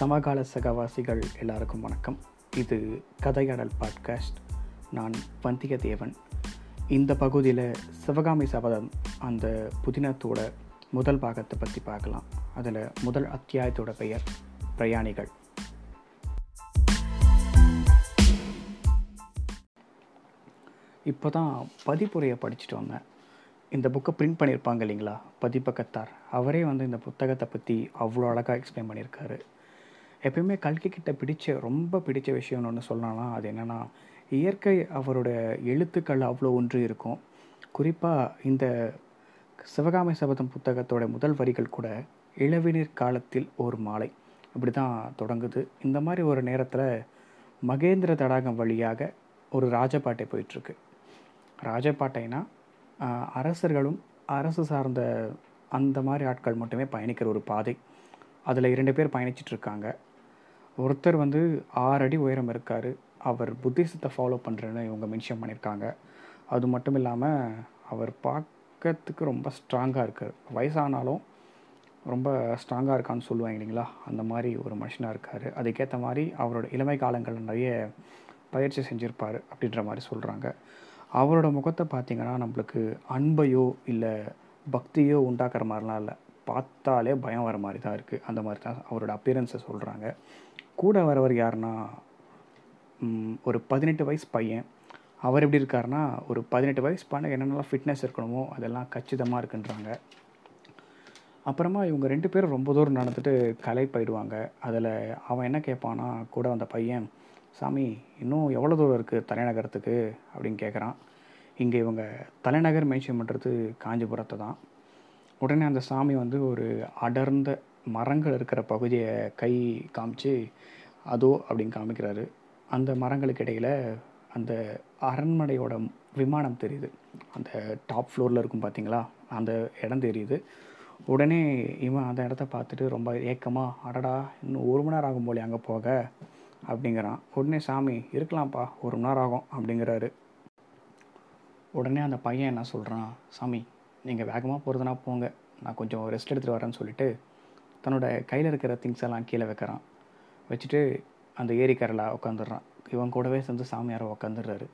சமகால சகவாசிகள் எல்லாருக்கும் வணக்கம். இது கதையாடல் பாட்காஸ்ட் நான் வந்தியத்தேவன். இந்த பகுதியில் சிவகாமி சபதம் அந்த புதினத்தோட முதல் பாகத்தை பற்றி பார்க்கலாம். அதில் முதல் அத்தியாயத்தோட பெயர் பிரயாணிகள். இப்போ தான் பதிப்புரையை படிச்சுட்டு வந்தேன். இந்த புக்கை பிரிண்ட் பண்ணியிருப்பாங்க இல்லைங்களா? பதிப்பகத்தார். அவரே வந்து இந்த புத்தகத்தை பற்றி அவ்வளோ அழகாக எக்ஸ்பிளைன் பண்ணியிருக்காரு. எப்பயுமே கல்கி கிட்ட பிடிச்ச ரொம்ப பிடிச்ச விஷயம்னு ஒன்று சொல்லலாம்னா அது என்னென்னா இயற்கை அவரோட எழுத்துக்கள் அவ்வளோ ஒன்று இருக்கும். குறிப்பாக இந்த சிவகாமி சபதம் புத்தகத்தோட முதல் வரிகள் கூட இளவிநீர் காலத்தில் ஒரு மாலை இப்படி தான் தொடங்குது. இந்த மாதிரி ஒரு நேரத்தில் மகேந்திர தடாகம் வழியாக ஒரு ராஜபாட்டை போயிட்டுருக்கு. ராஜபாட்டைனா அரசர்களும் அரசு சார்ந்த அந்த மாதிரி ஆட்கள் மட்டுமே பயணிக்கிற ஒரு பாதை. அதில் இரண்டு பேர் பயணிச்சிட்ருக்காங்க ஒருத்தர் வந்து ஆறு அடி உயரம் இருக்கார். அவர் புத்திசத்தை ஃபாலோ பண்ணுறேன்னு இவங்க மென்ஷன் பண்ணியிருக்காங்க. அது மட்டும் இல்லாமல் அவர் பார்க்கறதுக்கு ரொம்ப ஸ்ட்ராங்காக இருக்கார். வயசானாலும் ரொம்ப ஸ்ட்ராங்காக இருக்கான்னு சொல்லுவாங்க இல்லைங்களா? அந்த மாதிரி ஒரு மனுஷனாக இருக்கார். அதுக்கேற்ற மாதிரி அவரோட இளமை காலங்களில் நிறைய பயிற்சி செஞ்சுருப்பார் அப்படின்ற மாதிரி சொல்கிறாங்க அவரோட முகத்தை பார்த்தீங்கன்னா நம்மளுக்கு அன்பையோ இல்லை பக்தியோ உண்டாக்குற மாதிரிலாம் இல்லை. பார்த்தாலே பயம் வர மாதிரி தான் இருக்குது அந்த மாதிரி தான் அவரோட அப்பியரன்ஸை சொல்கிறாங்க கூட வரவர் யாருன்னா ஒரு பதினெட்டு வயசு பையன். அவர் எப்படி இருக்காருன்னா ஒரு பதினெட்டு வயசு பையனுக்கு என்னென்னலாம் ஃபிட்னஸ் இருக்கணுமோ அதெல்லாம் கச்சிதமாக இருக்குன்றாங்க. அப்புறமா இவங்க ரெண்டு பேரும் ரொம்ப தூரம் நடந்துட்டு கலை போயிடுவாங்க அதில் அவன் என்ன கேட்பான்னா கூட அந்த பையன் சாமி இன்னும் எவ்வளோ தூரம் இருக்குது தலைநகரத்துக்கு? அப்படின்னு கேட்குறான் இங்கே இவங்க தலைநகர் மென்ஷன் பண்ணுறது காஞ்சிபுரத்தை தான் உடனே அந்த சாமி வந்து ஒரு அடர்ந்த மரங்கள் இருக்கிற பகுதியை கை காமிச்சு அதோ அப்படின்னு காமிக்கிறாரு. அந்த மரங்களுக்கு இடையில் அந்த அரண்மனையோட விமானம் தெரியுது. அந்த டாப் ஃப்ளோரில் இருக்கும் பார்த்தீங்களா அந்த இடம் தெரியுது. உடனே இவன் அந்த இடத்த பார்த்துட்டு ரொம்ப ஏக்கமாக அடடா இன்னும் ஒரு மணி நேரம் ஆகும் போலே அங்கே போக அப்படிங்கிறான். உடனே சாமி இருக்கலாம்ப்பா ஒரு மணி நேரம் ஆகும் அப்படிங்கிறாரு. உடனே அந்த பையன் என்ன சொல்கிறான் சாமி நீங்கள் வேகமாக போகிறதுனா போங்க. நான் கொஞ்சம் ரெஸ்ட் எடுத்துகிட்டு வரேன்னு சொல்லிட்டு தன்னோட கையில் இருக்கிற திங்ஸ் எல்லாம் கீழே வைக்கிறான். வச்சுட்டு அந்த ஏரிக்கரையில் உட்காந்துடுறான் இவன் கூடவே சேர்ந்து சாமியாரை உட்காந்துடுறாரு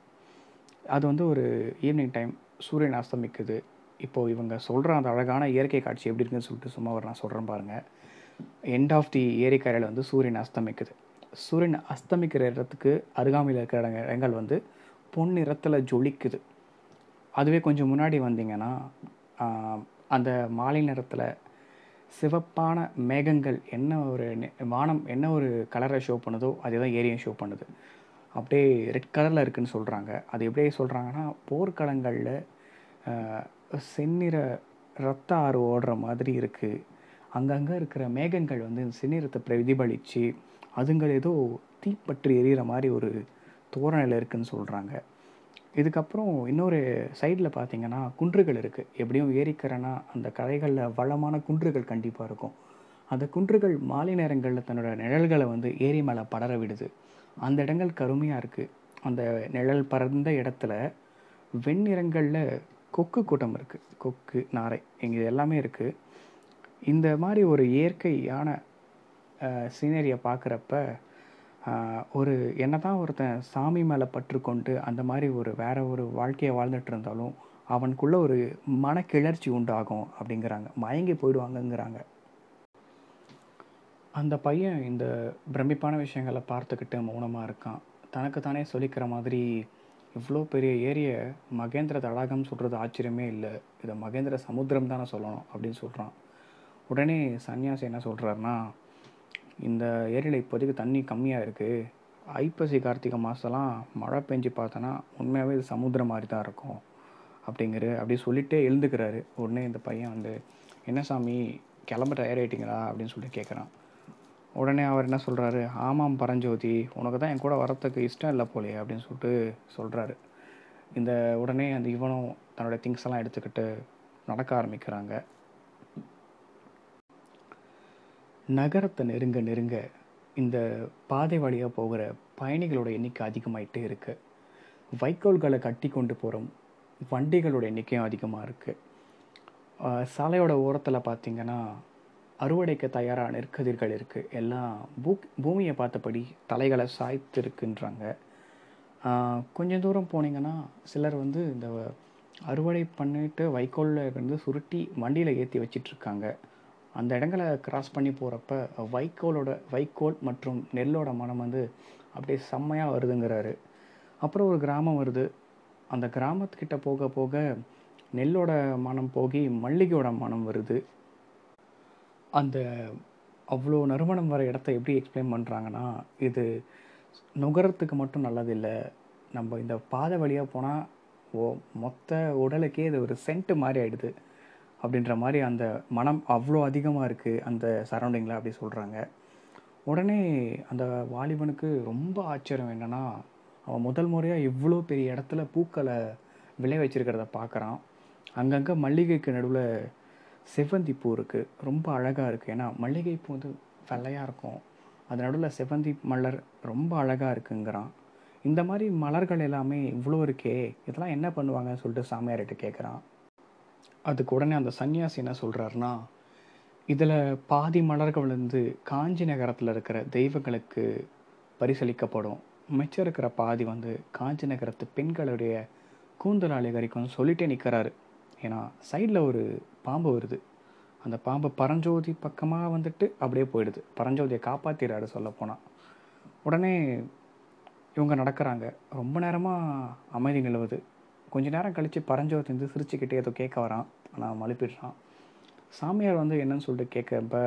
அது வந்து ஒரு ஈவினிங் டைம் சூரியன் அஸ்தமிக்குது. இப்போது இவங்க சொல்கிற அந்த அழகான இயற்கை காட்சி எப்படி இருக்குன்னு சொல்லிட்டு சும்மா ஒரு நான் சொல்கிறேன் பாருங்கள் எண்ட் ஆஃப் தி ஏரிக்கரையில் வந்து சூரியன் அஸ்தமிக்குது. சூரியன் அஸ்தமிக்கிற இடத்துக்கு அருகாமையில் இருக்கிற இடங்க- இடங்கள் வந்து பொன் நிறத்தில் ஜொலிக்குது. அதுவே கொஞ்சம் முன்னாடி வந்தீங்கன்னா அந்த மாலை நேரத்தில் சிவப்பான மேகங்கள் என்ன ஒரு நெ- வானம் என்ன ஒரு கலரை ஷோ பண்ணுதோ அதே தான் ஏரியும் ஷோ பண்ணுது. அப்படியே ரெட் கலரில் இருக்குதுன்னு சொல்கிறாங்க அது எப்படியே சொல்கிறாங்கன்னா போர்க்களங்களில் செந்நிற ரத்த ஆறு ஓடுற மாதிரி இருக்குது அங்கங்கே இருக்கிற மேகங்கள் வந்து செந்நிறத்தை பிரதிபலித்து அதுங்கள் ஏதோ தீப்பற்றி எரியிற மாதிரி ஒரு தோரணையில் இருக்குதுன்னு சொல்கிறாங்க இதுக்கப்புறம் இன்னொரு சைடில் பார்த்தீங்கன்னா குன்றுகள் இருக்குது எப்படியும் ஏரிக்கரைனா அந்த கரைகளில் வளமான குன்றுகள் கண்டிப்பாக இருக்கும். அந்த குன்றுகள் மாலை நேரங்களில் தன்னோட நிழல்களை வந்து ஏரி மேலே படர விடுது. அந்த இடங்கள் கருமையாக இருக்குது அந்த நிழல் பறந்த இடத்துல வெண்ணிறங்களில் கொக்கு கூட்டம் இருக்குது கொக்கு நாரை இங்கே எல்லாமே இருக்குது இந்த மாதிரி ஒரு இயற்கையான சீனரியை பார்க்குறப்ப ஒரு என்ன தான் ஒருத்தன் சாமி மேலே பற்றுக்கொண்டு அந்த மாதிரி ஒரு வேற ஒரு வாழ்க்கையை வாழ்ந்துட்டு இருந்தாலும் அவனுக்குள்ளே ஒரு மனக்கிளர்ச்சி உண்டாகும் அப்படிங்கிறாங்க. மயங்கி போயிடுவாங்கங்கிறாங்க. அந்த பையன் இந்த பிரமிப்பான விஷயங்களை பார்த்துக்கிட்டு மௌனமாக இருக்கான். தனக்கு தானே சொல்லிக்கிற மாதிரி இவ்வளோ பெரிய ஏரிய மகேந்திர தடாகம் சொல்கிறது ஆச்சரியமே இல்லை. இதை மகேந்திர சமுத்திரம் தானே சொல்லணும் அப்படின்னு சொல்கிறான் உடனே சன்னியாசி என்ன சொல்கிறாருன்னா இந்த ஏரியில் இப்போதைக்கு தண்ணி கம்மியாக இருக்குது ஐப்பசி கார்த்திகை மாதம்லாம் மழை பெஞ்சு பார்த்தோன்னா உண்மையாகவே இது சமுத்திரம் மாதிரி தான் இருக்கும் அப்படிங்கிற அப்படி சொல்லிகிட்டே எழுந்துக்கிறாரு. உடனே இந்த பையன் வந்து என்ன சாமி கிளம்ப ஆகிட்டிங்களா அப்படின்னு சொல்லி கேட்குறான் உடனே அவர் என்ன சொல்கிறாரு ஆமாம் பரஞ்சோதி உனக்கு தான் என் கூட வரத்துக்கு இஷ்டம் இல்லை போலே அப்படின்னு சொல்லிட்டு சொல்கிறாரு இந்த உடனே அந்த இவனும் தன்னோட திங்ஸ் எல்லாம் எடுத்துக்கிட்டு நடக்க ஆரம்பிக்கிறாங்க. நகரத்தை நெருங்க நெருங்க இந்த பாதை வழியாக போகிற பயணிகளோட எண்ணிக்கை அதிகமாயிட்டே இருக்கு. வைக்கோல்களை கட்டி கொண்டு போகிறோம் வண்டிகளோட எண்ணிக்கையும் அதிகமாக இருக்குது சாலையோட ஓரத்தில் பார்த்தீங்கன்னா அறுவடைக்கு தயாராக நெற்கதிர்கள் இருக்குது எல்லாம் பூ பூமியை பார்த்தபடி தலைகளை சாய்த்து இருக்குன்றாங்க கொஞ்சம் தூரம் போனீங்கன்னா சிலர் வந்து இந்த அறுவடை பண்ணிட்டு வைக்கோலில் இருந்து சுருட்டி வண்டியில் ஏற்றி வச்சிட்ருக்காங்க. அந்த இடங்களை கிராஸ் பண்ணி போகிறப்ப வைக்கோலோட வைக்கோல் மற்றும் நெல்லோட மனம் வந்து அப்படியே செம்மையாக வருதுங்கிறாரு. அப்புறம் ஒரு கிராமம் வருது. அந்த கிராமத்துக்கிட்ட போக போக நெல்லோட மனம் போகி மல்லிகையோட மனம் வருது. அந்த அவ்வளோ நறுமணம் வர இடத்த எப்படி எக்ஸ்பிளைன் பண்ணுறாங்கன்னா இது நுகரத்துக்கு மட்டும் நல்லதில்லை. நம்ம இந்த பாதை வழியாக போனால் ஓ மொத்த உடலுக்கே இது ஒரு சென்ட் மாதிரி ஆகிடுது அப்படின்ற மாதிரி அந்த மனம் அவ்வளோ அதிகமாக இருக்குது அந்த சரௌண்டிங்கில் அப்படி சொல்கிறாங்க உடனே அந்த வாலிபனுக்கு ரொம்ப ஆச்சரியம் என்னன்னா அவன் முதல் முறையாக இவ்வளோ பெரிய இடத்துல பூக்களை விளை வச்சிருக்கிறத பார்க்குறான் அங்கங்கே மல்லிகைக்கு நடுவில் செவ்வந்தி பூ இருக்குது ரொம்ப அழகாக இருக்குது ஏன்னா மல்லிகை பூ வந்து வெள்ளையாக இருக்கும். அது நடுவில் செவ்வந்தி மலர் ரொம்ப அழகாக இருக்குங்கிறான். இந்த மாதிரி மலர்கள் எல்லாமே இவ்வளோ இருக்கே இதெல்லாம் என்ன பண்ணுவாங்கன்னு சொல்லிட்டு சாமியார்கிட்ட கேட்குறான் அதுக்கு உடனே அந்த சன்னியாசி என்ன சொல்கிறாருன்னா இதில் பாதி மலர்கள் வந்து காஞ்சி நகரத்தில் இருக்கிற தெய்வங்களுக்கு பரிசளிக்கப்படும். மிச்சம் இருக்கிற பாதி வந்து காஞ்சி நகரத்து பெண்களுடைய கூந்தல் அலங்கரிக்கும்னு சொல்லிட்டே நிற்கிறாரு ஏன்னா சைடில் ஒரு பாம்பு வருது. அந்த பாம்பு பரஞ்சோதி பக்கமாக வந்துட்டு அப்படியே போயிடுது. பரஞ்சோதியை காப்பாற்றிடுறாரு சொல்ல போனால் உடனே இவங்க நடக்கிறாங்க. ரொம்ப நேரமாக அமைதி நிலவுது. கொஞ்ச நேரம் கழித்து பரஞ்சோதி வந்து சிரிச்சுக்கிட்டே ஏதோ கேட்க வரான். ஆனால் மழுப்பிடுறான் சாமியார் வந்து என்னன்னு சொல்லிட்டு கேட்கப்ப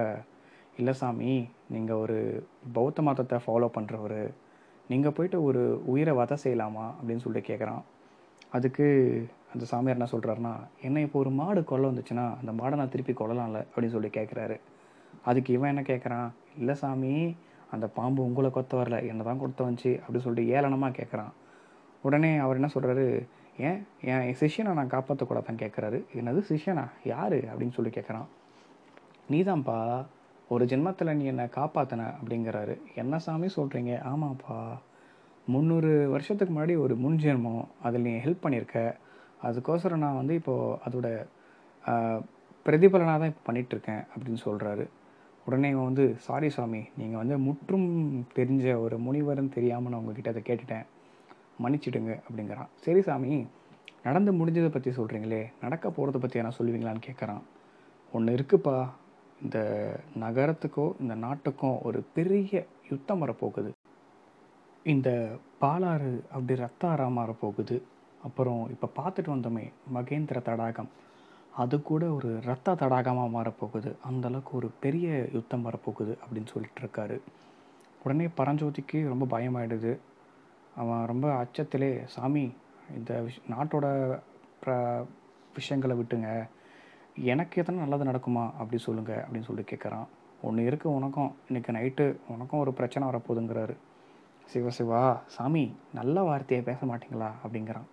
இல்லை சாமி நீங்கள் ஒரு பௌத்த மதத்தை ஃபாலோ பண்ணுறவர் நீங்கள் போயிட்டு ஒரு உயிரை வதை செய்யலாமா? அப்படின்னு சொல்லிட்டு கேட்குறான். அதுக்கு அந்த சாமியார் என்ன சொல்கிறாருன்னா என்ன இப்போ ஒரு மாடு கொல்ல வந்துச்சுன்னா அந்த மாடை நான் திருப்பி கொல்லலாம்ல அப்படின்னு சொல்லி கேட்குறாரு. அதுக்கு இவன் என்ன கேட்குறான் இல்லை சாமி அந்த பாம்பு உங்களை கொத்த வரல என்ன தான் கொடுத்த வந்துச்சு அப்படின்னு சொல்லிட்டு ஏளனமாக கேட்குறான். உடனே அவர் என்ன சொல்கிறாரு ஏன்? என் சிஷியனை நான் காப்பாற்றக்கூடாதான் கேட்குறாரு என்னது சிஷ்யனா? யார்? அப்படின்னு சொல்லி கேட்குறான் நீதான்ப்பா ஒரு ஜென்மத்தில் நீ என்னை காப்பாற்றின அப்படிங்கிறாரு. என்ன சாமி சொல்கிறீங்க ஆமாப்பா. முந்நூறு வருஷத்துக்கு முன்னாடி ஒரு முன் ஜென்மம். அதில் நீ ஹெல்ப் பண்ணியிருக்க அதுக்கோசரம் நான் வந்து இப்போது அதோட பிரதிபலனாக தான் இப்போ பண்ணிகிட்ருக்கேன் அப்படின்னு சொல்கிறாரு உடனே இவன் வந்து சாரி சாமி நீங்கள் வந்து முற்றும் தெரிஞ்ச ஒரு முனிவர்னு தெரியாமல் நான் உங்ககிட்ட அதை கேட்டுட்டேன். மன்னிச்சிடுங்க அப்படிங்கிறான். சரி சாமி நடந்து முடிஞ்சதை பற்றி சொல்கிறீங்களே நடக்க போகிறத பற்றி என்ன சொல்லுவீங்களான்னு கேட்குறான் ஒன்று இருக்குப்பா இந்த நகரத்துக்கோ இந்த நாட்டுக்கும் ஒரு பெரிய யுத்தம் வரப்போகுது. இந்த பாலாறு அப்படி ரத்த மாறப்போகுது மாற போகுது அப்புறம் இப்போ பார்த்துட்டு வந்தோமே மகேந்திர தடாகம். அது கூட ஒரு ரத்த தடாகமாக மாறப்போகுது. அந்த அளவுக்கு ஒரு பெரிய யுத்தம் வரப்போகுது அப்படின்னு சொல்லிட்டு இருக்காரு. உடனே பரஞ்சோதிக்கு ரொம்ப பயமாயிடுது. அவன் ரொம்ப அச்சத்திலே சாமி இந்த விஷ் நாட்டோட ப்ர விஷயங்களை விட்டுங்க. எனக்கு எத்தனை நல்லது நடக்குமா? அப்படி சொல்லுங்கள் அப்படின்னு சொல்லி கேட்குறான் ஒன்று இருக்கு உனக்கும். இன்னைக்கு நைட்டு உனக்கும் ஒரு பிரச்சனை வரப்போகுதுங்கிறாரு. சிவ சிவா சாமி நல்ல வார்த்தையை பேச மாட்டிங்களா? அப்படிங்கிறான்.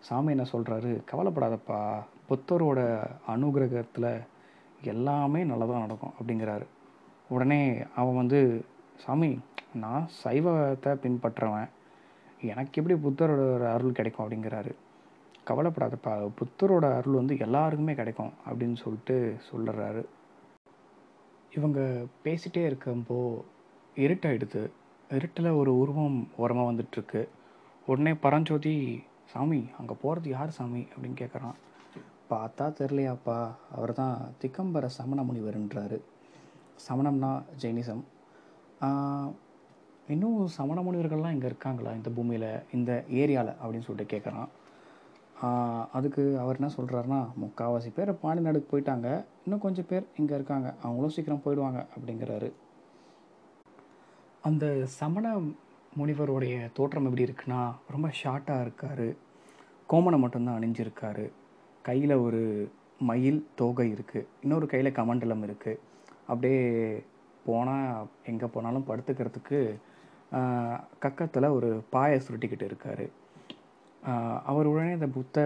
சாமி என்ன சொல்கிறாரு கவலைப்படாதப்பா. புத்தரோட அனுகிரகத்தில் எல்லாமே நல்லதாக நடக்கும் அப்படிங்கிறாரு. உடனே அவன் வந்து சாமி நான் சைவத்தை பின்பற்றுறவன் எனக்கு எப்படி புத்தரோட அருள் கிடைக்கும் அப்படிங்கிறாரு. கவலைப்படாதப்பா புத்தரோட அருள் வந்து எல்லாருக்குமே கிடைக்கும் அப்படின்னு சொல்லிட்டு சொல்லுறாரு. இவங்க பேசிட்டே இருக்கும்போ இருட்டாயிடுது. இருட்டில் ஒரு உருவம் உரமாக வந்துட்டுருக்கு. உடனே பரஞ்சோதி சாமி அங்கே போகிறது யார் சாமி? அப்படின்னு கேட்குறான் பார்த்தா தெரிலையாப்பா அவர் தான் திக்கம்பர சமண முனிவர்ன்றாரு. சமணம்னா ஜெயினிசம். இன்னும் சமண முனிவர்கள்லாம் இங்கே இருக்காங்களா இந்த பூமியில் இந்த ஏரியாவில் அப்படின்னு சொல்லிட்டு கேட்குறான் அதுக்கு அவர் என்ன சொல்கிறாருன்னா முக்கால்வாசி பேர் பாண்டி நாடுக்கு போயிட்டாங்க. இன்னும் கொஞ்சம் பேர் இங்கே இருக்காங்க. அவங்களும் சீக்கிரம் போயிடுவாங்க அப்படிங்கிறாரு. அந்த சமண முனிவருடைய தோற்றம் எப்படி இருக்குன்னா ரொம்ப ஷார்ட்டாக இருக்கார். கோமணம் மட்டும்தான் அணிஞ்சிருக்காரு. கையில் ஒரு மயில் தோகை இருக்குது இன்னொரு கையில் கமண்டலம் இருக்குது அப்படியே போனால் எங்கே போனாலும் படுத்துக்கிறதுக்கு கக்கத்தில் ஒரு பாயை சுருட்டிக்கிட்டு இருக்கார். அவர் உடனே இந்த புத்த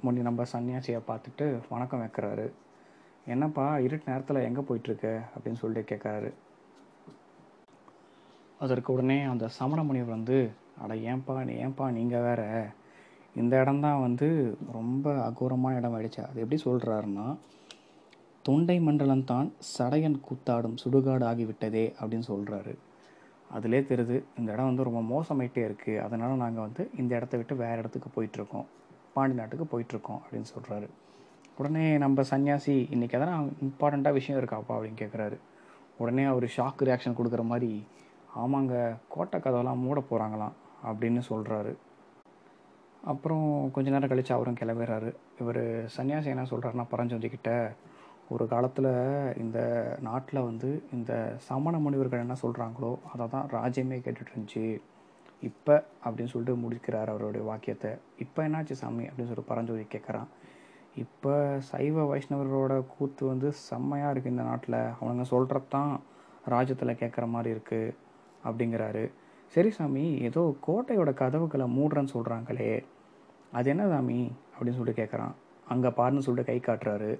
முனி நம்ம சன்னியாசியை பார்த்துட்டு வணக்கம் வைக்கிறாரு. என்னப்பா இருட்டு நேரத்தில் எங்கே போயிட்டுருக்க? அப்படின்னு சொல்லிட்டு கேட்குறாரு. அதற்கு உடனே அந்த சமண முனிவர் வந்து அட ஏன்பா நீ ஏன்பா நீங்கள் வேற. இந்த இடம்தான் வந்து ரொம்ப அகோரமான இடம் ஆயிடுச்சு. அது எப்படி சொல்கிறாருன்னா தொண்டை மண்டலம்தான் சடையன் கூத்தாடும் சுடுகாடு ஆகிவிட்டதே அப்படின்னு சொல்கிறாரு அதிலே தெரியுது இந்த இடம் வந்து ரொம்ப மோசமாயிட்டே இருக்குது அதனால் நாங்கள் வந்து இந்த இடத்த விட்டு வேறு இடத்துக்கு போயிட்டுருக்கோம். பாண்டி நாட்டுக்கு போயிட்டுருக்கோம் அப்படின்னு சொல்கிறாரு உடனே நம்ம சன்னியாசி இன்றைக்கி எதனா இம்பார்ட்டண்ட்டாக விஷயம் இருக்காப்பா அப்படின்னு கேட்குறாரு உடனே அவர் ஷாக் ரியாக்ஷன் கொடுக்குற மாதிரி ஆமாங்க கோட்டை கதவெல்லாம் மூட போகிறாங்களாம் அப்படின்னு சொல்கிறாரு அப்புறம் கொஞ்ச நேரம் கழித்து அவரும் கிளம்பிடுறாரு இவர் சன்னியாசி என்ன சொல்கிறாருன்னா பரஞ்சோதிக்கிட்ட ஒரு காலத்தில் இந்த நாட்டில் வந்து இந்த சமண முனிவர்கள் என்ன சொல்கிறாங்களோ அதை தான் ராஜ்யமே கேட்டுட்டு இருந்துச்சு இப்போ அப்படின்னு சொல்லிட்டு முடிக்கிறார் அவருடைய வாக்கியத்தை. இப்போ என்னாச்சு சாமி? அப்படின்னு சொல்லிட்டு பரஞ்சோதி கேட்குறான் இப்போ சைவ வைஷ்ணவர்களோட கூத்து வந்து செம்மையாக இருக்குது இந்த நாட்டில். அவனுங்க சொல்கிறது தான் ராஜ்யத்தில் கேட்குற மாதிரி இருக்குது அப்படிங்கிறாரு. சரி சாமி ஏதோ கோட்டையோட கதவுகளை மூடுறேன்னு சொல்கிறாங்களே அது என்ன சாமி? அப்படின்னு சொல்லிட்டு கேட்குறான் அங்கே பாருன்னு சொல்லிட்டு கை காட்டுறாரு.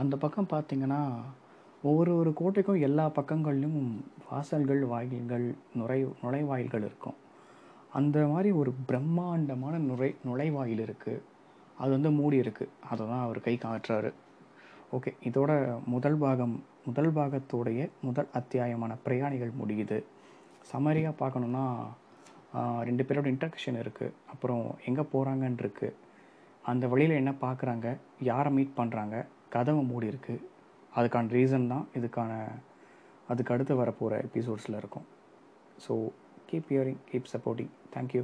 அந்த பக்கம் பார்த்தீங்கன்னா ஒவ்வொரு ஒரு கோட்டைக்கும் எல்லா பக்கங்கள்லையும் வாசல்கள் வாயில்கள் நுழை நுழைவாயில்கள் இருக்கும். அந்த மாதிரி ஒரு பிரம்மாண்டமான நுழை நுழைவாயில் இருக்குது அது வந்து மூடி இருக்குது அதை தான் அவர் கை காட்டுறாரு. ஓகே இதோட முதல் பாகம் முதல் பாகத்தோடைய முதல் அத்தியாயமான பிரயாணிகள் முடியுது. சமரியாக பார்க்கணுன்னா ரெண்டு பேரோட இன்ட்ரக்ஷன் இருக்குது அப்புறம் எங்கே போகிறாங்கன்னு இருக்குது அந்த வழியில் என்ன பார்க்குறாங்க யாரை மீட் பண்ணுறாங்க கதவை மூடி இருக்கு. அதுக்கான ரீசன் தான் இதுக்கான அதுக்கு அடுத்து வரப்போகிற எபிசோட்ஸில் இருக்கும். So keep hearing keep supporting thank you